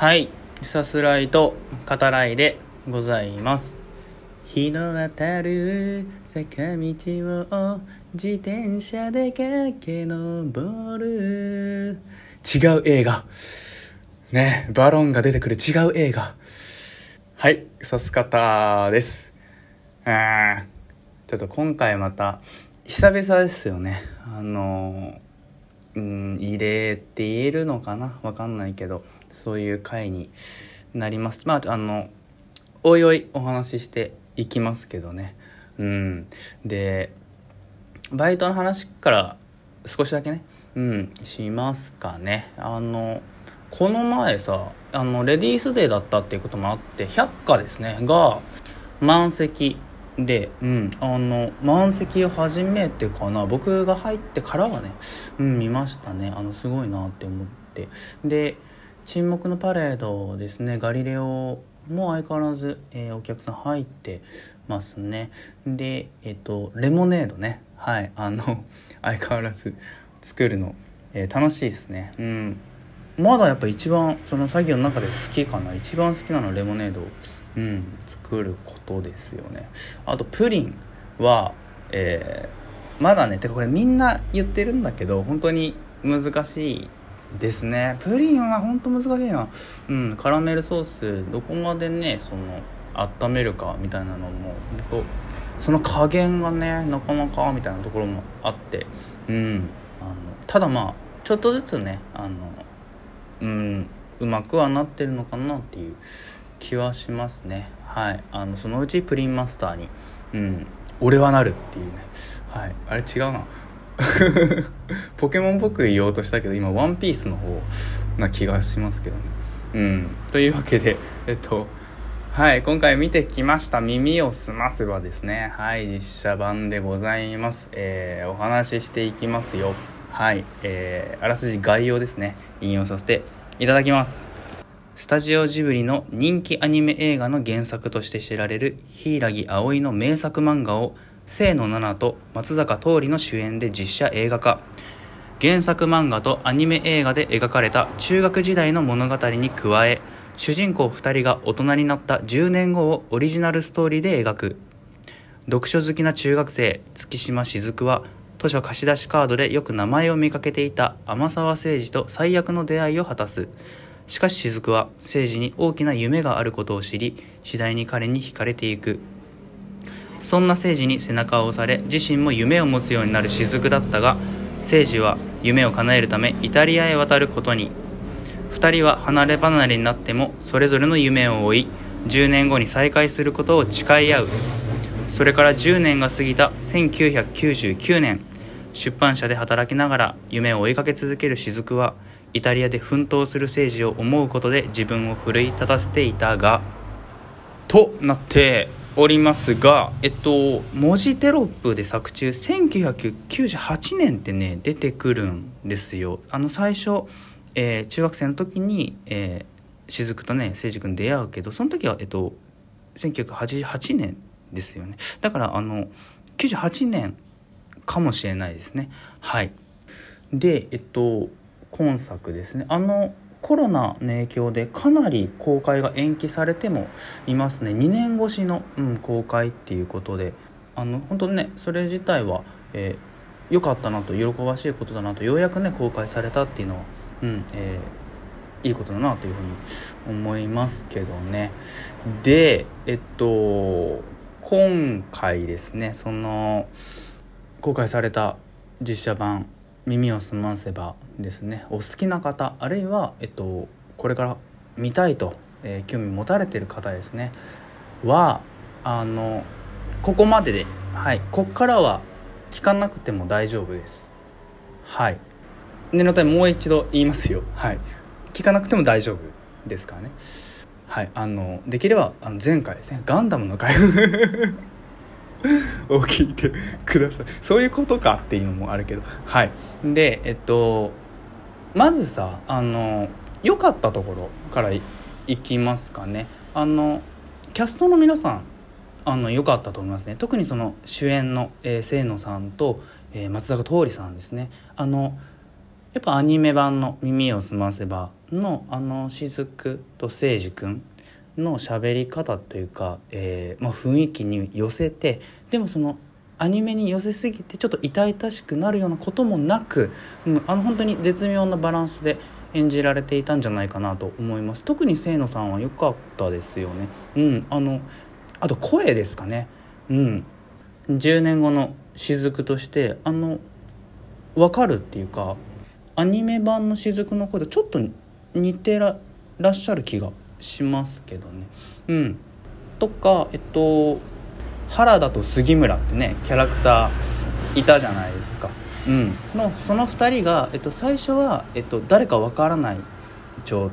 はい。さすらいと語らいでございます。日の当たる坂道を自転車で駆け上る。違う映画。ねバロンが出てくる違う映画。はいさす方です。あちょっと今回また久々ですよね。あのうん異例って言えるのかな？わかんないけどそういう回になります。まああのおいおいお話ししていきますけどね。うん。でバイトの話から少しだけね。うんしますかね。あのこの前さあのレディースデーだったっていうこともあって百花ですねが満席。で、うん、あの満席を初めてかな。僕が入ってからはね、うん、見ましたね。あのすごいなって思って。で沈黙のパレードですね。ガリレオも相変わらず、えーお客さん入ってますね。でえっ、とレモネードね。はいあの 相変わらず作るの、えー楽しいですね。うん。まだやっぱ一番その作業の中で好きかな。一番好きなのはレモネードを、うん、作ることですよね。あとプリンは、えーまだねてかこれみんな言ってるんだけど本当に難しいですね。プリンは本当難しいな。うんカラメルソースどこまでねその温めるかみたいなのも本当その加減がねなかなかみたいなところもあって。うんあのただまあちょっとずつねあのうんうまくはなってるのかなっていう気はしますね。はい。あのそのうちプリンマスターにうん俺はなるっていうね。はい。あれ違うな。ポケモンっぽく言おうとしたけど今ワンピースの方な気がしますけどね。うん。というわけでえっとはい。今回見てきました「耳をすませば」ですね。はい。実写版でございます。えーお話ししていきますよ。はい。えーあらすじ概要ですね。引用させていただきます。スタジオジブリの人気アニメ映画の原作として知られる柊葵の名作漫画を清野奈々と松坂桃李の主演で実写映画化。原作漫画とアニメ映画で描かれた中学時代の物語に加え主人公2人が大人になった10年後をオリジナルストーリーで描く。読書好きな中学生月島雫は図書貸し出しカードでよく名前を見かけていた天沢誠二と最悪の出会いを果たす。しかし雫は誠二に大きな夢があることを知り次第に彼に惹かれていく。そんな誠治に背中を押され自身も夢を持つようになる雫だったが誠治は夢を叶えるためイタリアへ渡ることに。2人は離れ離れになってもそれぞれの夢を追い10年後に再会することを誓い合う。それから10年が過ぎた1999年。出版社で働きながら夢を追いかけ続ける雫はイタリアで奮闘する誠治を思うことで自分を奮い立たせていたがとなっておりますがえっと文字テロップで作中1998年ってね出てくるんですよ。あの最初、えー中学生の時に、えー、雫とね誠治君出会うけどその時はえっと1988年ですよね。だからあの98年かもしれないですね。はい。でえっと今作ですね。あのコロナの影響でかなり公開が延期されてもいますね。2年越しの、うん、公開っていうことで。あの本当にねそれ自体はえー良かったなと喜ばしいことだなとようやくね公開されたっていうのは、うんえーいいことだなというふうに思いますけどね。でえっと今回ですねその公開された実写版「耳をすませば」ですねお好きな方あるいは、えっと、これから見たいと、えー興味持たれてる方ですねはあのここまでではいこっからは聞かなくても大丈夫です。はい。念のためもう一度言いますよ。はい。聞かなくても大丈夫ですからね。はいあのできればあの前回ですねガンダムの回。を聞いてください。そういうことかっていうのもあるけど。はい。でえっとまずさあの良かったところからいきますかね。あのキャストの皆さんあの良かったと思いますね。特にその主演の、えー清野さんと、えー松坂桃李さんですね。あのやっぱアニメ版の「耳をすませば」のあの雫と誠司君の喋り方というか、えーまあ、雰囲気に寄せてでもそのアニメに寄せすぎてちょっと痛々しくなるようなこともなく、うん、あの本当に絶妙なバランスで演じられていたんじゃないかなと思います。特に清野さんは良かったですよね。うんあのあと声ですかね。うん。10年後の雫としてあの分かるっていうかアニメ版の雫の声とちょっと似てらっしゃる気がしますけどね。うん。とかえっと原田と杉村ってねキャラクターいたじゃないですか。うん、のその2人が、えっと、最初は、えっと、誰かわからない状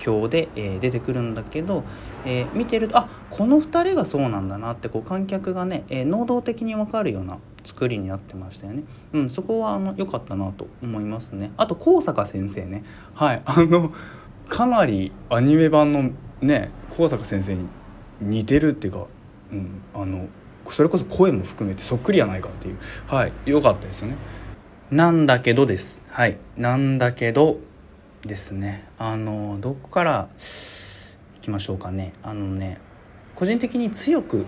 況で、えー、出てくるんだけど、えー、見てるとあこの2人がそうなんだなってこう観客がね、えー、能動的に分かるような作りになってましたよね。うん、そこはあの良かったなと思いますね。あと高坂先生ね、はい。あのかなりアニメ版のね高坂先生に似てるっていうか、うん、あのそれこそ声も含めてそっくりやないかっていう。はい良かったですよね。なんだけどです。はいなんだけどですね。あのどこからいきましょうかね。あのね個人的に強く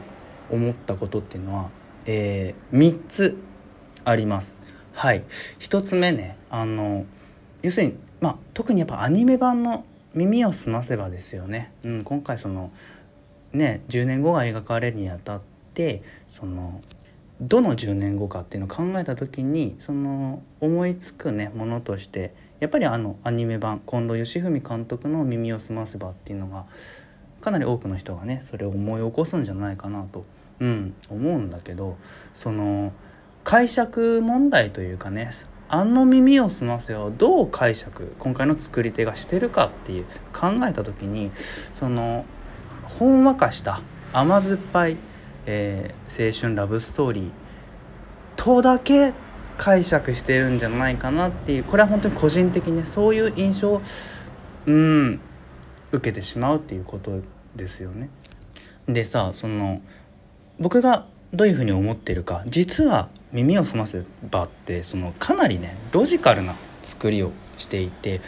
思ったことっていうのは、えー、3つあります。はい1つ目ねあの要するにまあ特にやっぱアニメ版の「耳をすませば」ですよね、うん、今回そのね10年後が描かれるにあたってそのどの10年後かっていうのを考えた時にその思いつくねものとしてやっぱりあのアニメ版近藤義文監督の「耳をすませば」っていうのがかなり多くの人がねそれを思い起こすんじゃないかなと、うん、思うんだけどその解釈問題というかねあの耳をすませをどう解釈今回の作り手がしてるかっていう考えた時にそのほんわかした甘酸っぱいえー、青春ラブストーリーとだけ解釈してるんじゃないかなっていうこれは本当に個人的にそういう印象をうん受けてしまうっていうことですよね。でさその僕がどういうふうに思ってるか実は「耳を澄ませば」ってそのかなりねロジカルな作りをしていて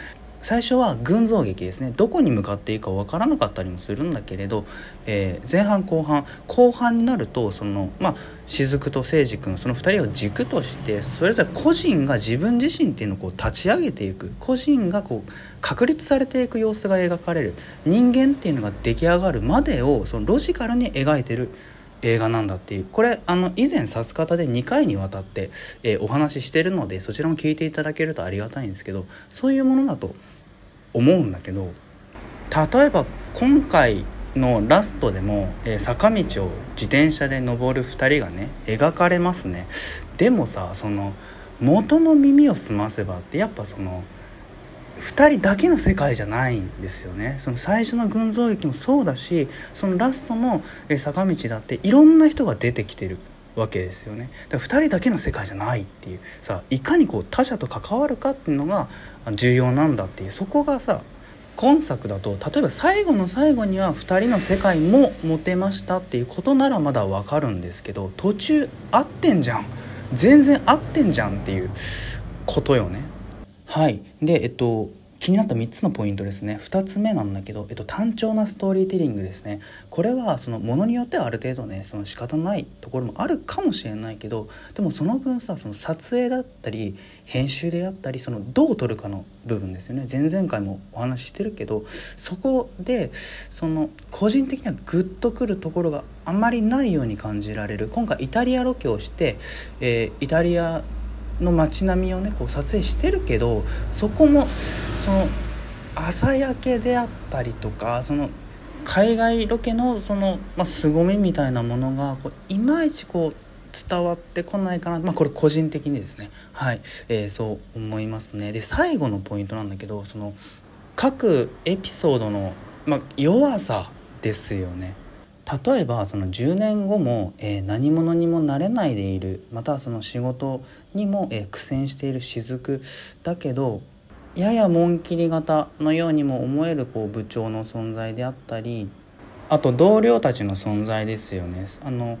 最初は群像劇ですね。どこに向かっていいか分からなかったりもするんだけれど、えー、前半後半後半になるとそのまあ雫と誠司君その2人を軸としてそれぞれ個人が自分自身っていうのをこう立ち上げていく。個人がこう確立されていく様子が描かれる。人間っていうのが出来上がるまでをそのロジカルに描いてる。映画なんだっていう。これあの以前「さす方」で2回にわたって、えー、お話ししてるのでそちらも聞いていただけるとありがたいんですけどそういうものだと思うんだけど例えば今回のラストでも、えー、坂道を自転車で登る2人がね描かれますね。でもさその元の耳を澄ませばってやっぱその2人だけの世界じゃないんですよね。その最初の群像劇もそうだしそのラストの坂道だっていろんな人が出てきてるわけですよね。だから2人だけの世界じゃないっていう。さいかにこう他者と関わるかっていうのが重要なんだっていう。そこがさ今作だと例えば最後の最後には2人の世界も持てましたっていうことならまだ分かるんですけど途中合ってんじゃん。全然合ってんじゃんっていうことよね。はい。でえっと気になった3つのポイントですね。2つ目なんだけど、えっと、単調なストーリーテリングですね。これはそのものによってはある程度ねその仕方ないところもあるかもしれないけどでもその分さその撮影だったり編集であったりそのどう撮るかの部分ですよね。前々回もお話ししてるけどそこでその個人的にはグッとくるところがあまりないように感じられる。今回イタリアロケをして、えー、イタリアの街並みをねこう撮影してるけどそこもその朝焼けであったりとかその海外ロケのその、まあ、凄みみたいなものがこういまいちこう伝わってこないかな、まあ、これ個人的にですね。はい、えー、そう思いますね。で最後のポイントなんだけどその各エピソードの、まあ、弱さですよね。例えばその10年後も、えー、何者にもなれないでいるまたその仕事にも、えー、苦戦している雫だけどやや紋切り型のようにも思えるこう部長の存在であったりあと同僚たちの存在ですよね。あの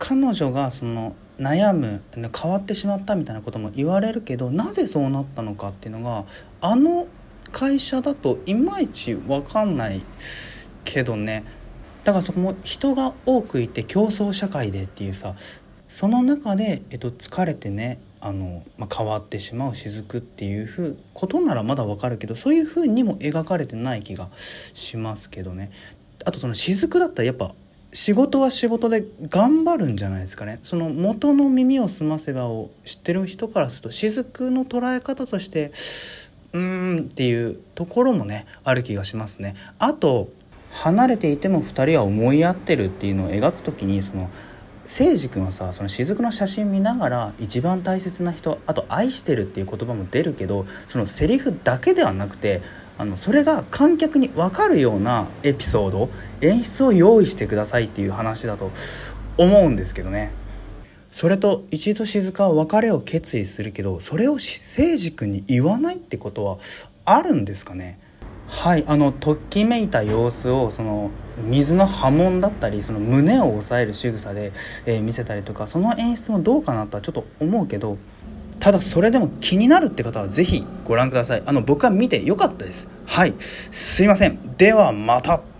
彼女がその悩む変わってしまったみたいなことも言われるけどなぜそうなったのかっていうのがあの会社だといまいち分かんないけどねだからそこも人が多くいて競争社会でっていうさその中で、えっと、疲れてねあの、まあ、変わってしまう雫っていうふうことならまだわかるけどそういうふうにも描かれてない気がしますけどね。あとその雫だったらやっぱ仕事は仕事で頑張るんじゃないですかね。その元の耳を澄ませばを知ってる人からすると雫の捉え方としてうーんっていうところもねある気がしますね。あと離れていても2人は思い合ってるっていうのを描く時にその誠司君はさその雫の写真見ながら一番大切な人あと「愛してる」っていう言葉も出るけどそのセリフだけではなくてあのそれが観客に分かるようなエピソード演出を用意してくださいっていう話だと思うんですけどね。それと一度静は別れを決意するけどそれを誠司君に言わないってことはあるんですかね？はいあのときめいた様子をその水の波紋だったりその胸を押さえる仕草で、えー、見せたりとかその演出もどうかなとはちょっと思うけどただそれでも気になるって方は是非ご覧ください。あの僕は見てよかったです。はいすいません。ではまた。